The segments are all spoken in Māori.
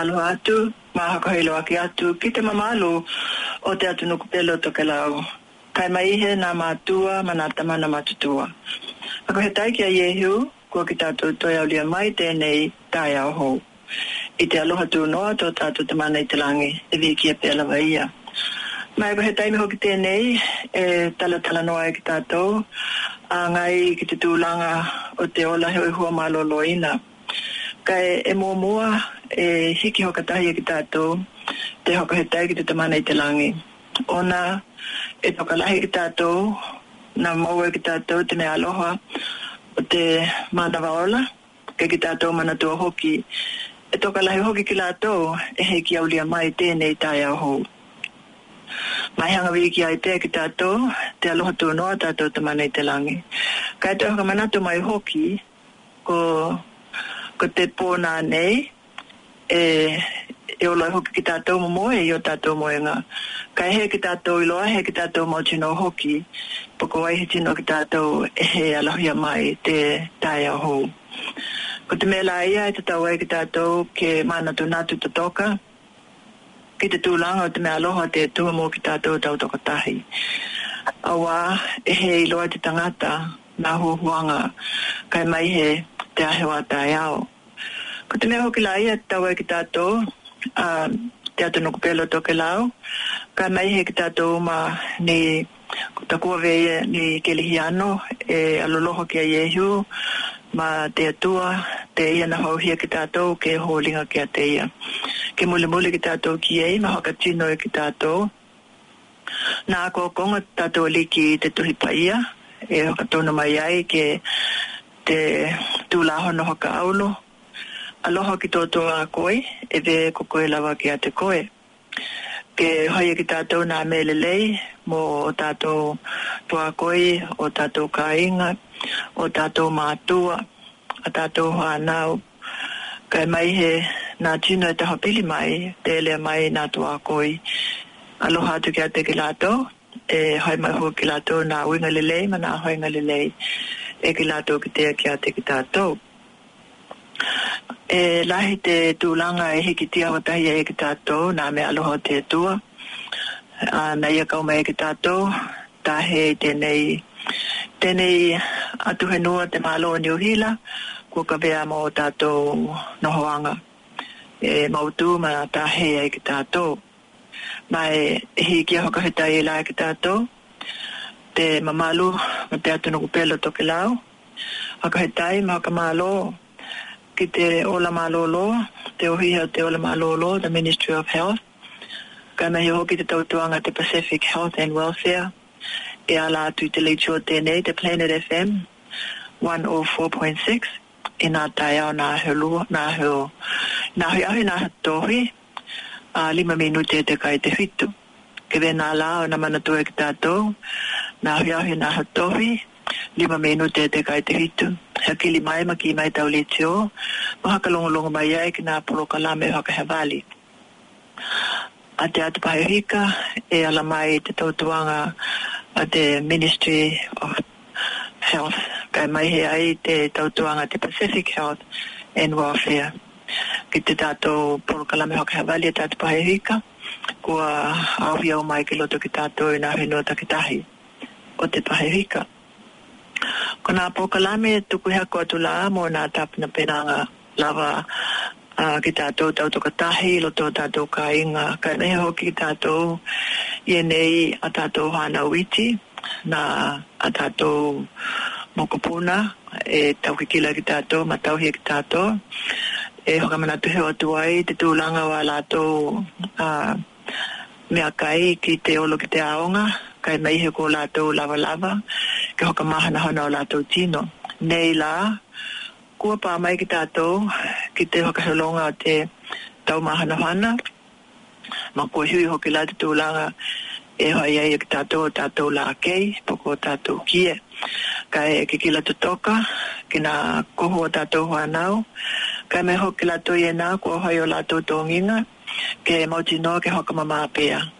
lalo atu, maha hakahilo aki atu, ki te mamalo o te atu nuku pelo to ke lao. Kai maihe nā mātua, manata mana matutua. Ako he taikia iehiu, kua ki tātou toi au lia mai tēnei tai au hou. I te aloha tū noa tō tātou te mana i te langi, e viki e pēla wa ia. Mai ako he taimi hoki tēnei, e tala tala noa e ki tātou, a ngai ki te tūlanga o te ola he i hua mālo loina ka e, e mua mua e hiki hoka tahi e ki tātou te hoka he tai ki te tamana i te langi. Ona e toka lahi ki tātou, na maua ki tātou te mea aloha o te mātawa ola, ke ki tātou mana tua hoki. E toka lahi hoki ki lātou e hei ki aulia mai tēnei tai au hou. Mai hanga wiki ki ai te ki tātou, te aloha tua noa tātou tamana i te langi. Ka e toka mana tu mai hoki, ko ko te pōna nei, e, e ola hoki ki tātou mo mo e i o tātou mo e ngā. Ka he ki tātou i loa, he ki tātou mo tino hoki, poko ai he tino ki tātou e he alohia mai te tai a hou. Ko te mela ia e tatau ai ki tātou ke mana tu nātu to toka, ki te tūlanga o te mea aloha te tua mō ki tātou tau toka tahi. Awa e he i loa te tangata, nā huahuanga, kai mai he te ahewa tai au. Ko te mea hoki la ia tau e ki tato, uh, te atu nuku pelo toke lau, ka mai he ki tato ma ni takua vei ni kelihiano e aloloho ki a iehiu, ma te atua, te ia na hauhia ki tato ke hōlinga ki a te ia. Ke mule mule ki tato ki ei, ma hoka tino e ki tato, Nā kō konga tātou liki te tuhi paia, e hoka tōna mai ai ke te tūlaho noho ka aulo. Aloha ki tōtō a koe, e ve ko koe lawa ki ate koe. Ke hoia e ki tato nā melelei mo mō o tātou tō a o tato ka inga, o tato mātua, a tātou hānau. Kai mai he nā tino e taha pili mai, te elea mai na to akoi koe. Aloha atu ki ate ki lato e hoi mai hua ki lato na uinga lelei, ma nā hoinga lelei e ki lātou ki tea ki a te ki tātou. E lahi te tūlanga e hiki tia watahi e ki tātou, nā me aloha te tua. A, nā ia kauma e ki tātou, tahe i tēnei, tēnei atuhenua te mālo o Niuhila, kua kawea mō tātou nohoanga. E mautū ma tahe e, e, e ki tātou. Mai hiki a hokahitai e lai ki tātou te mamalo me pe atu nuku pelo toke a Aka he tai ma ka malo ki te ola malo lo, te ohi hau te ola malo lo, the Ministry of Health. Kana hi hoki te tautuanga te Pacific Health and Welfare. E ala atu te leitua tēnei, te Planet FM 104.6. E nā tai au nā heo lua, nā heo, nā heo ahi nā tohi, a lima minute te kai te whitu. Ke vena ala au na mana ki tātou nā hea he nā hatohi, lima meno te te kai te hitu. Hea kili mai ma ki mai tau le teo, ma haka longolongo mai ai ki nā polo kalame haka hea vali. A te atu pahe hika, e ala mai te tautuanga a te Ministry of Health, kai mai he ai te tautuanga te Pacific Health and Welfare. Ki te tātou polo kalame haka hea vali a tātu pahe hika, kua auhia o mai ki loto ki tātou i e nā hinua takitahi o te paherika. Ko nga pokalame tuku hea kua tu la mo nga tapina penanga lava uh, ki tātou tau toka tahi lo tō tātou ka inga ka neho ki tātou i nei a tātou hana witi na a tātou mokopuna e tau ki kila ki tātou ma tau ki tātou e hoka mana tu heo atu ai te tūlanga wa lātou uh, mea kai ki te olo ki te aonga kai mai he ko lato lava lava ke hoka mahana hana o lato tino nei la kua pa mai ki tato ki te hoka salonga o te tau mahana hana ma kua hui hoki lato tō langa e hoi ai e ki tato o tato la kei poko o tato kie kai ke ki lato toka ki na koho o tato hoanau kai mai hoki lato i e nā kua hoi o lato tōnginga ke mauti noa ke hoka mamā pia kai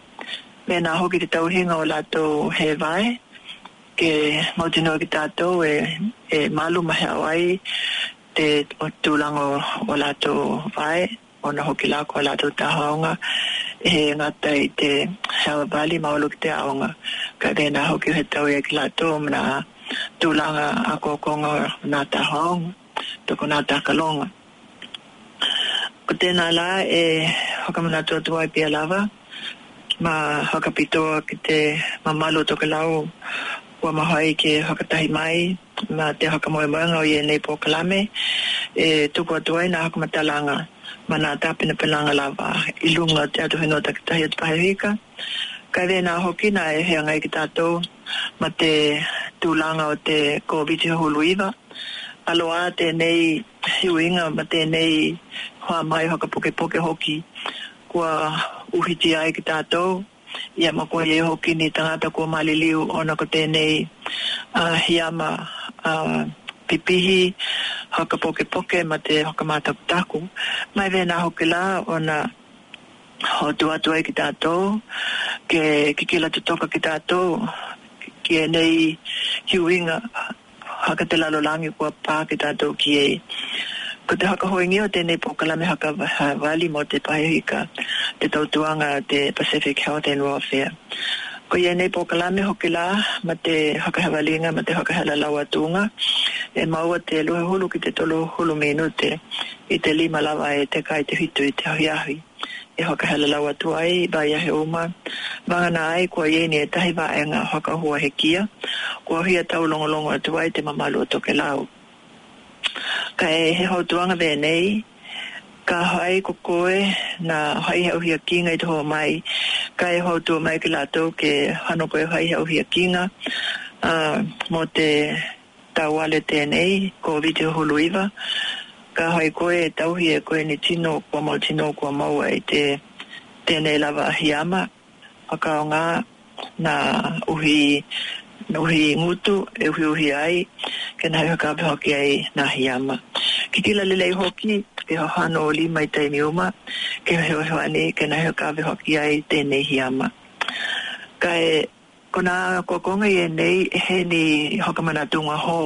me nā hoki te tau hinga o lātou he vai, ke mauti tino ki tātou e, e malu mahe awai te o tūlango o lātou vai, o nā hoki lako o lātou tahaonga, he ngata te hewa bali maulu ki te aonga. Ka te nā hoki he tau e ki lātou mna tūlanga a kōkonga o nā tahaonga, toko nā takalonga. Ko tēnā la e hokamana tō tuai pia lava, ma hakapito ki te mamalo toke lau ua mahoi ke hakatahi mai ma te hakamoe moenga o ienei po kalame e tuku atuai na langa ma nā tāpina pelanga lava i lunga te atu hino takitahi atu pahewika. Kai vē nā hoki nā e hea ngai ki tātou ma te tūlanga o te kōwiti hulu iwa. Aloa te nei hiu inga ma te nei hoa mai hoka poke poke hoki kua uhiti ai ki tātou. Ia ma koe e hoki ni tangata kua maliliu ona ko tēnei uh, ma pipihi, haka poke poke ma te haka mātap taku. Mai vēnā hoki la ona ho tu atu ai ki tātou, ke kikila tutoka ki tātou, ki e nei hiuinga haka te lalolangi kua pā ki tātou ki e ko te haka hoi ngio tēnei pokalame haka wali mo te paihika te tautuanga te Pacific Health and Welfare. Ko ia nei pokalame hoki la ma te haka hawalinga ma te haka hala lawa tunga e maua te luhe hulu ki te tolu hulu minute i te lima lawa e te kai te hitu i te ahiahi e hoka hala lau atu ai, bai ahe uma. Mangana ai, kua ieni e tahi vaenga hoka hua he kia. Kua hia tau longolongo atu te mamalu o lau ka e he hau tuanga vēnei, ka hoi kokoe, nā hoi hau hia kinga i toho mai, ka e hau tua mai ki lātou ke hano koe hoi hau hia kinga, uh, mō te tāwale tēnei, ko vite hulu iwa, ka hoi koe e tauhi e koe ni tino kua mau tino kua mau ai te tēnei lava hiama, haka o ngā, nā uhi no hi mutu e hui hui ai ke nai ka pe hoki e ai na hi ama ki ki la lele hoki ke ho ha no li mai te niuma ke ho ho ani ke nai ka pe hoki ai te ne hi ama ka e kona ko konga i nei he ni hokamana tunga ho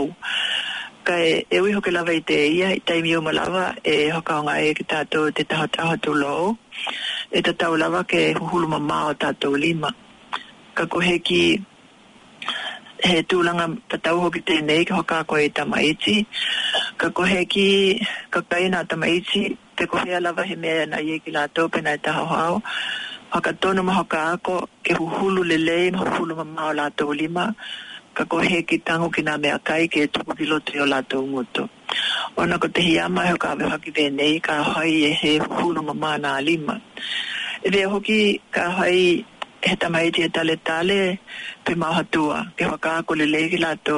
ka e e wi hoki lava i te ia i te niuma lava e hoka nga e ki tato te taha taha tu lo e tatau lava ke huhuluma mao tato lima ka ko he ki he tūlanga patau hoki tēnei ka hoka koe i tamaiti. Ka kohe ki, ka kai nā tamaiti, te kohe alawa he mea na ie ki lātō pēnā i taho hao. Haka tōna ma hoka ako, ke huhulu lelei, ma huhulu ma mao lātō lima. Ka kohe ki tango ki nā mea kai, ke tuku ki loto o lātō ngoto. Ona ko te hi ama heo ka awe haki tēnei, ka hoi e he huhulu ma mao lima. E vea hoki ka hoi eta mai tia tale tale pe mahatua ke waka ko le lege la to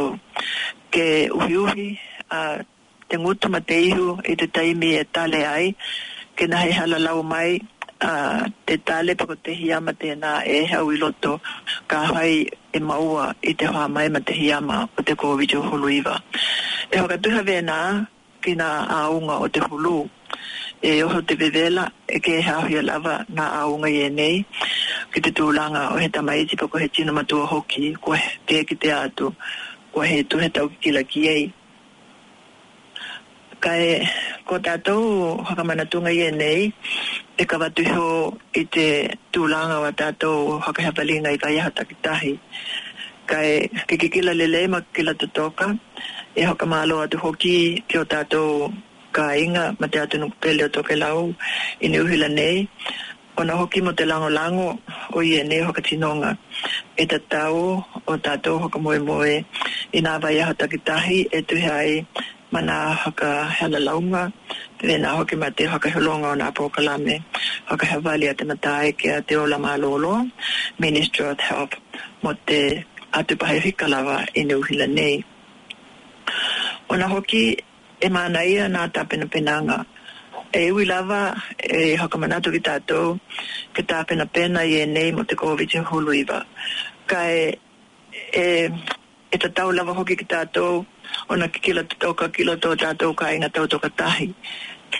ke uhi a te ngutu ma teihu i te taimi e tale ai ke nahi hala lau mai a te tale pako te hiama te nā e hau i loto ka hai e maua i te hoa mai ma te hiama o te kōwiti o huluiva. E hoka tuha vē nā aunga o te hulu e oho te vevela e ke hea hui alawa nga aunga i enei ki te tūlanga o he tama iti pako he tino matua hoki kua te ki te atu kua he tu he tau kila ki ei kai ko tātou hakamana tunga i nei e ka watu ho i te tūlanga wa tātou hakahapalinga i kaiaha takitahi kai ke kikila lelei ma kila tatoka e hakamalo atu hoki ki o tātou ka inga ma te atu nuk pele o toke lau i ne uhila nei. O na hoki mo te lango lango o i e ne hoka tinonga. E ta tau o tato e hoka moe moe i nga vai aha takitahi e tu hai mana hoka hala launga. Te nga hoki ma te hoka hulonga o nga pokalame hoka hawali a te matai ke te ola lolo Minister of Health mo te atu pahe hikalawa i ne uhila nei. Ona hoki e mana ia nā tā penapenanga. E ui lava e hakamanato ki tātou ke tā penapena i e nei mo te COVID-19 huluiva. Ka e, e, e ta tau lava hoki ki tātou o na kikila te tau ka kilo tō tātou ka inga tau tō katahi.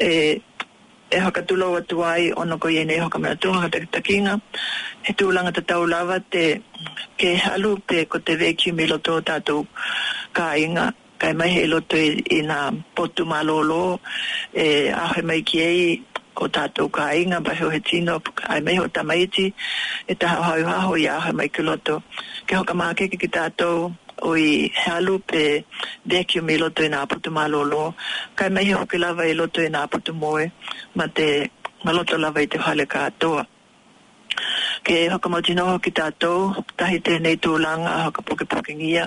E, e haka tulo wa tuai o na koe nei haka mea tunga ha te takinga. E tūlanga ta tau lava te ke halu te ko te vekiu milo tō tātou ka inga kai mai he loto i nga potu malolo e ahe mai ki ei ko tātou ka inga pa heo he tino ai mai ho tamaiti e taha hau haho i ahe mai ki loto ke hoka maa keke ki tātou o i he alu pe loto i nga potu malolo kai mai heo ki lava i loto i nga potu moe ma te maloto lava i te hale ka atoa ke hoka mautinoho ki tātou tahi tēnei tūlanga hoka pokepokingia ia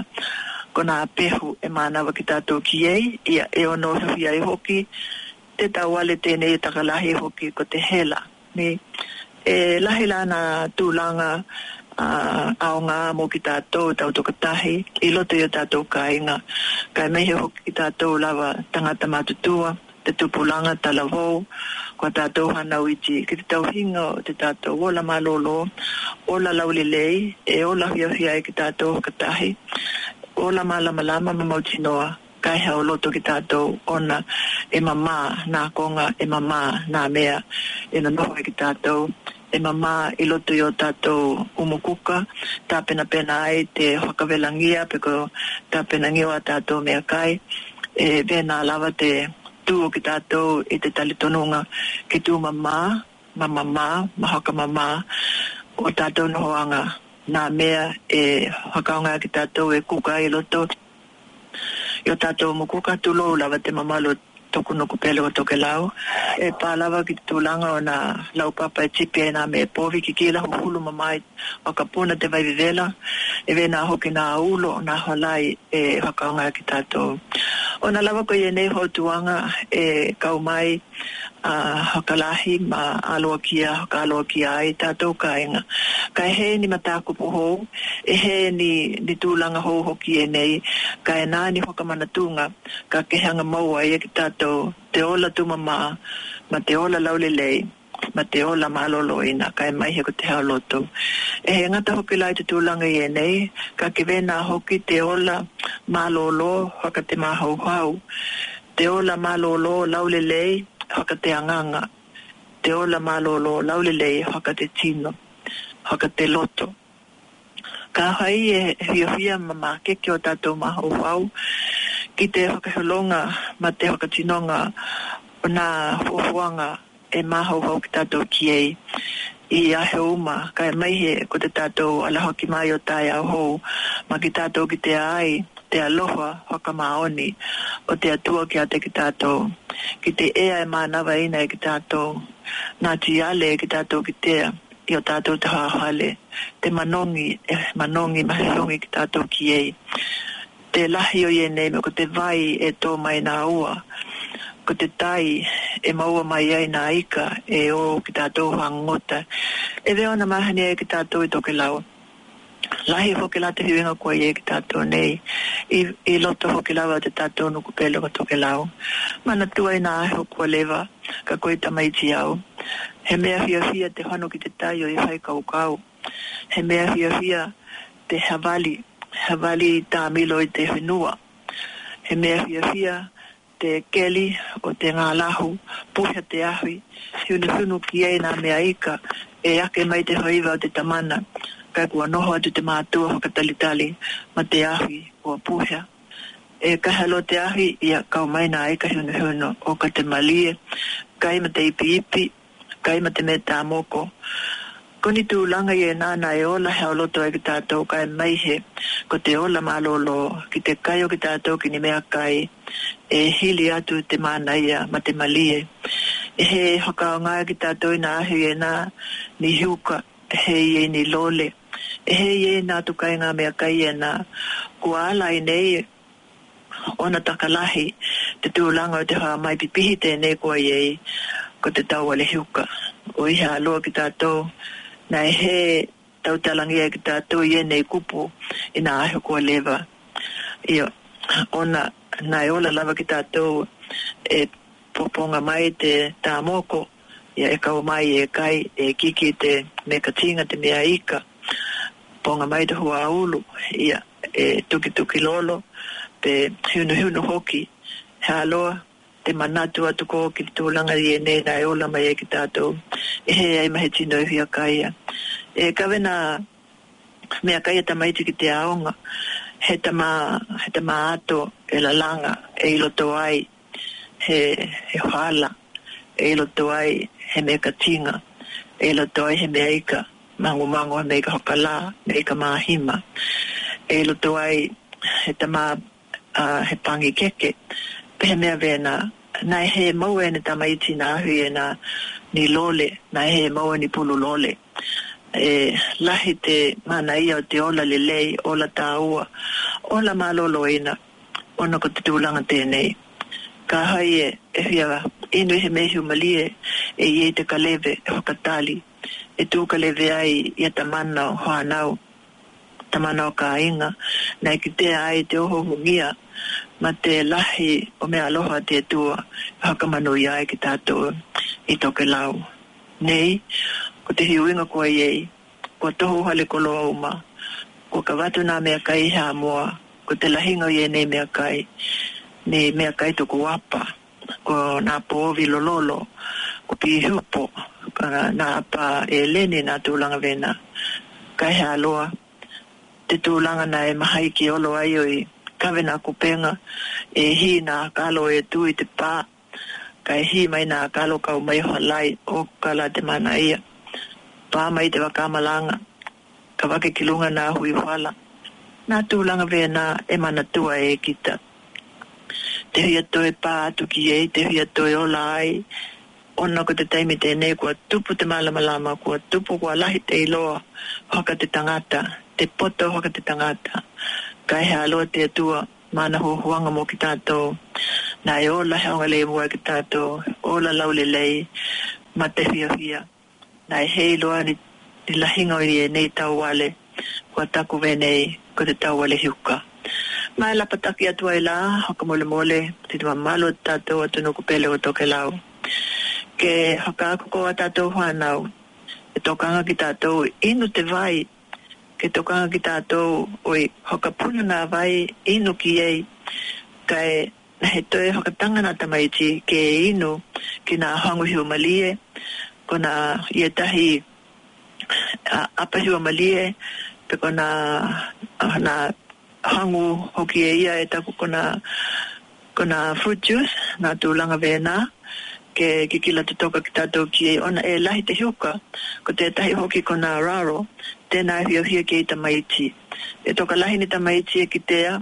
ko nā pehu e mānawa ki tātou ki ei, ia e o nōsa e hoki, te tau ale tēnei e takalahi e hoki ko te hela. Ni, e lahi lana tūlanga a, a o ngā mō ki tātou e tau to tahi, i loto i o tātou ka inga, kai mei he hoki ki tātou lawa tangata mātutua, te tupulanga talavou, ko tātou hanau iti, ki te tau hinga o te tātou wola mālolo, ola laulilei, e ola hiawhia e ki tātou katahi, o la malama mama mo mau tinoa kai ha o loto ki tātou ona e mama na konga, e mama na mea, e na noho ki tātou, e mamā i loto i o umukuka, tā pena pena ai te whakawelangia, peko tā pena ngiwa tato mea kai, e vena lava te tū o ki tātou i te talitonunga ki tu mama mama mama ma hoka mamā, o no nohoanga na mea e whakaonga ki tātou e kuka e loto. Yo tātou mo kuka tulo lava te mamalo toku nuku pele o toke lao. E pā lava ki tūlanga o nā laupapa e tipi e nā me povi ki kila o hulu mamai o ka puna te vai vivela. E vena hoki nā ulo nā holai e whakaonga ki tātou. O nā lava ko ienei ho tuanga e kaumai a hokalahi ma aloa kia hokaloa kia ai tātou kainga. Ka he ni matāku pohou, e he ni, ni tūlanga hou hoki e nei, ka e nāni hokamana tūnga, ka kehanga maua e ki tātou te ola tuma mā, ma te ola laulelei, ma te ola malolo ina, ka e mai heko te haoloto. E he ngata hoki lai te tūlanga e nei, ka ke vena hoki te ola malolo, hoka te mā hau hau, te ola malolo laulelei, haka te anganga, te ola malolo, laulelei, haka te tino, haka te loto. Ka hai e hio hia mama ke ki o tatou maha uwhau, ki te whakaholonga ma te whakatinonga o nā whuhuanga e maha uwhau ki tatou ki ei. I a he uma, ka e maihe ko te tatou alahoki mai o tai au hou, ma ki tatou ki te ai, te aloha maoni o te atua ki a te ki tātou. Ki te ea e mānawa ina e ki tātou. Nā ti ale e ki tātou ki tea i o tātou te hāhale. Te manongi, e manongi mahirongi ki tātou ki ei. Te lahi o ienei me ko te vai e tō mai nā ua. Ko te tai e maua mai ai nā ika e o ki tātou hangota. E veona mahani e ki tātou i toke lao lahi hoki la te hiwenga kua ye ki tato nei i, i loto hoki lawa te tato no ku pelo kato lao mana tuai na aho kua lewa ka koe tamaiti au he mea fia fia te hano ki te tayo i whai kau kau he mea fia fia te hawali hawali i tā milo i te whenua he mea fia fia te keli o te ngā lahu puhia te ahi hiu ki e nā mea ika e ake mai te hoiwa o te tamana kai kua noho atu te mātua whakatalitali ma te ahi o puhea. E kahalo te ahi ia kaumaina ai e ka hiuna hiuna o ka te malie, kai ma te ipi ipi, kai ma te metā moko. Koni tū langa i e nāna e ola hea oloto ai e ki tātou kai mai he, ko te ola mālolo ki te kai o ki tātou ki ni mea kai e hili atu te mana ia ma te malie. E he hokao ngā ki tātou i nā ahi e nā ni hiuka he e ni lole he ye na tu kai nga me kai na ko ala e nei ona takalahi te tu langa te ha mai pipihi te nei ko ye ko te tau ale huka o i ha lo ki tato na e he tau talangi e ki tato ye nei kupu ina na ko leva io ona na e ola lava ki tato e poponga mai te tā moko ia e kau mai e kai e kiki te me ka tinga te mea ika ponga mai te hua aulu ia e tuki tuki lolo pe hiuno hiuno hoki he aloa te manatu atu ko ki te tūlanga i e nena e ola mai e ki tātou e he ai mahe tino i hia kaia e, e kawena mea kaia e ta maiti ki te aonga he tama, he tama ato e la langa e ilo to ai he, he hala e ilo to ai he mea katinga e ilo to ai he mea ika mango mango nei ka kala nei ka mahima. E loto ai, he tama, uh, he pangi keke, pehe mea vena, nai he maue ne tama iti nā hui e ni lole, nai he maue ni pulu lole. E, lahi te mana ia te ola le lei, ola taua ola mā lolo ina, ona ko te tūlanga tēnei. Ka hai e, e hui a, inu he mehiu malie, e iei te kaleve, e hokatali, e tūka le vea i, i a tamana o hoanau, tamana o kāinga, nei ki te ai te oho hungia, ma te lahi o me aloha te tua, haka manu i ai ki tātou i toke lau. Nei, ko te hiuinga kua iei, ko toho hale kolo uma, ko ka watu nā mea kai hea mua, ko te lahinga iei nei mea kai, nei mea kai toko wapa, ko nā pōvi lololo, ko pi hupo na pa e lene na tūlanga vena kai hea loa te tūlanga na e mahai ki olo ai oi kawena ko penga e hi na kalo e tui te pā kai hi mai na kalo kau mai halai o kala te mana ia pā mai te wakamalanga ka wake ki lunga na hui wala na tūlanga vena e mana tua e kita te hui atoe pā atu ki e te hui atoe ola ai e ona ko te teimi tēnei kua tupu te malamalama, kua tupu kua lahi te iloa hoka te tangata, te poto hoka te tangata. Kai hea aloa te atua, mana hua huanga mo ki tātou, nā e ola heonga lei mua ki tātou, ola laule lei, ma te fia fia. Nā e hei loa ni, ni lahinga o e nei tau wale, kua taku venei, ko te tau wale hiuka. Mae la pataki atua e la, hoka mole mole, titua malo tātou atunuku pele o toke lau ke haka koko a tātou whānau, e tokanga ki tātou inu te vai, ke tokanga ki tātou oi haka pununa vai inu ki ei, kai he toi haka tangana tamaiti ke inu ki nā hanguhiu malie, ko nā ietahi apahiu malie, pe ko nā, nā hangu hoki e ia e taku ko nā, ko nā fruit juice, nā tūlanga vēnā, ke ke kila te toka ki tātou ki e ona e lahi te hioka ko te tahi hoki ko nā raro tēnā hio hio ki e tamaiti e toka lahi ni tamaiti e ki tea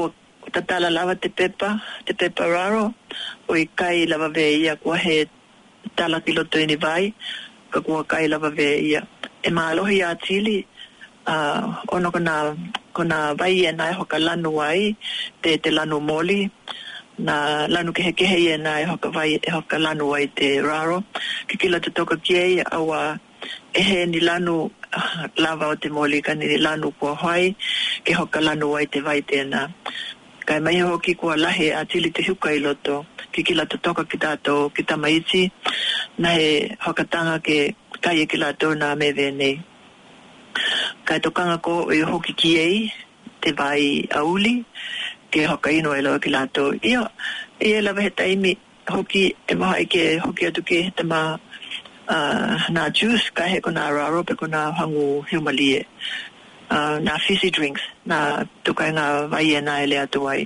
o tatala lava te pepa te pepa raro o i kai lava vē ia kua he tala piloto loto ini vai ka kua kai lava vē ia e mālohi a tili uh, ono ko nā, ko nā vai e nai hoka lanu ai te te lanu moli na lanu ke heke hei e na e hoka, vai, e hoka lanu ai te raro. Ki kila te toka kiei awa e he ni lanu lava o te moli ka ni lanu kua hoi ke hoka lanu ai te vai tēnā. Kai mai hoki kua lahe a tili te huka i loto ki kila te toka ki tato ki tamaiti na he hoka tanga ke kai e ki lato na me vēnei. Kai tokanga ko e hoki ki kiei te vai auli ke hoka ino e loa ki lato ia e e lawe he taimi hoki e waha ike hoki atu ke he tama uh, nā juice ka he ko nā raro pe kona hangu humalie uh, nā fizzy drinks nā tukai ngā vai e nā e lea tu ai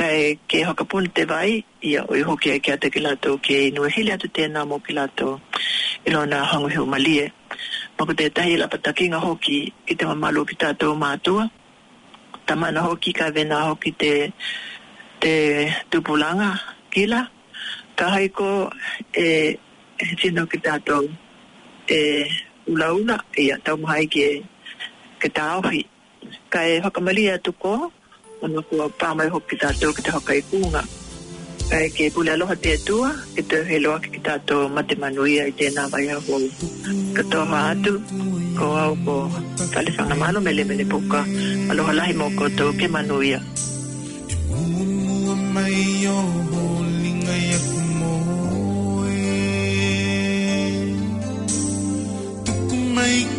kai ke hoka pun te vai ia oi hoki e ke ate ki lato ke inu e hile atu tēnā mō ki lato i lo nā hangu humalie Mako te tahi lapataki ngā hoki i te mamalu ki tātou mātua tamana hoki ka vena hoki te te tupulanga kila ka haiko e, e tino ki tato e ula una e a tau mai ki ki ta ohi ka e hakamali atuko ono kua pāmai hoki tato ki te hakaikunga kua ai eh, ke pula lo hatia tua ke te helo ke ta to mate manuia i te na vai a ho ke to ma atu ko au ko tale sa na mano mele mele puka alo hala i moko to ke manuia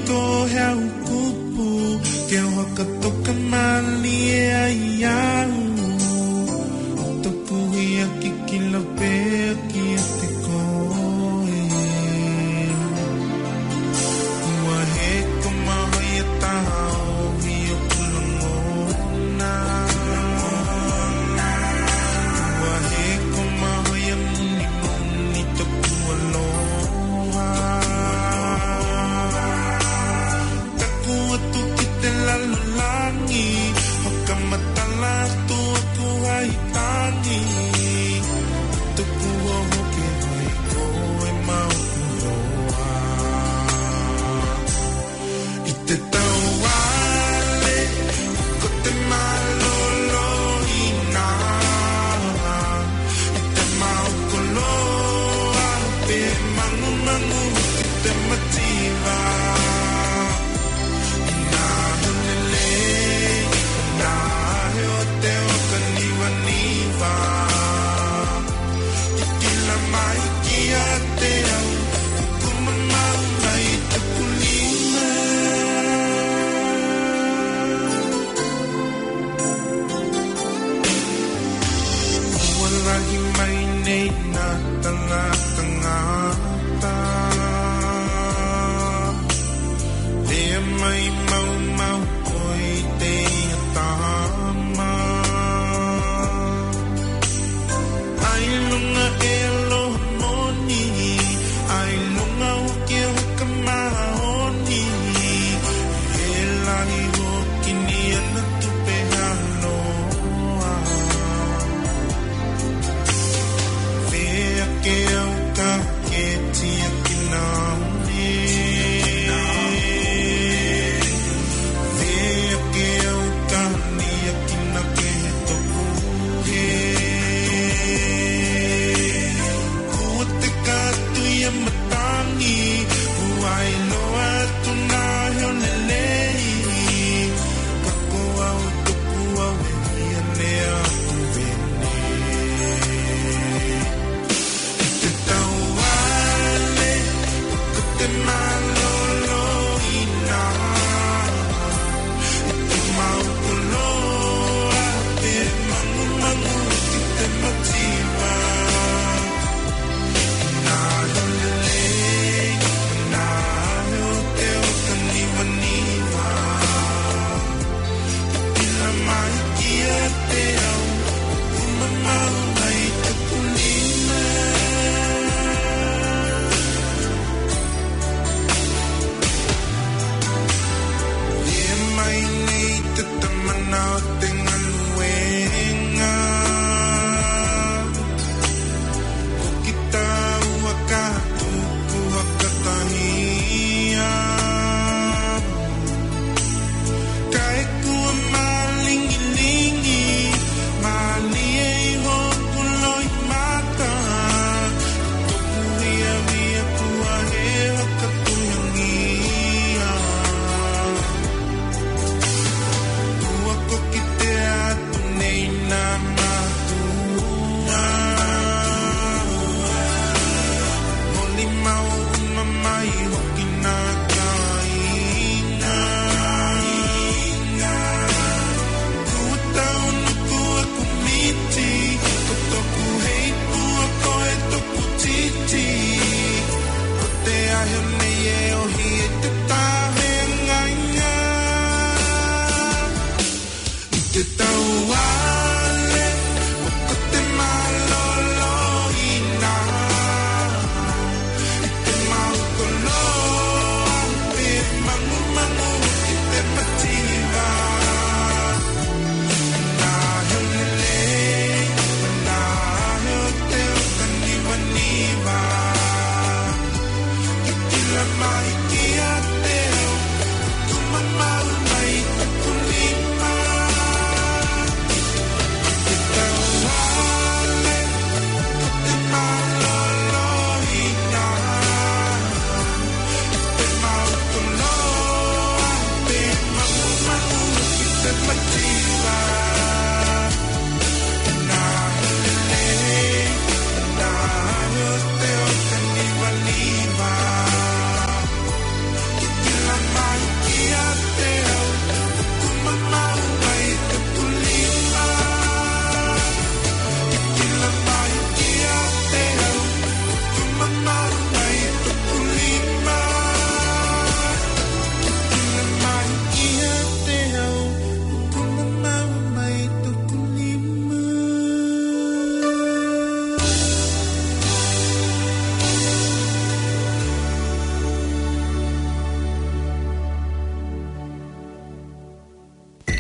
Ko hea upupu Ke hoka toka mali e aia mau mamai hoki nā kia.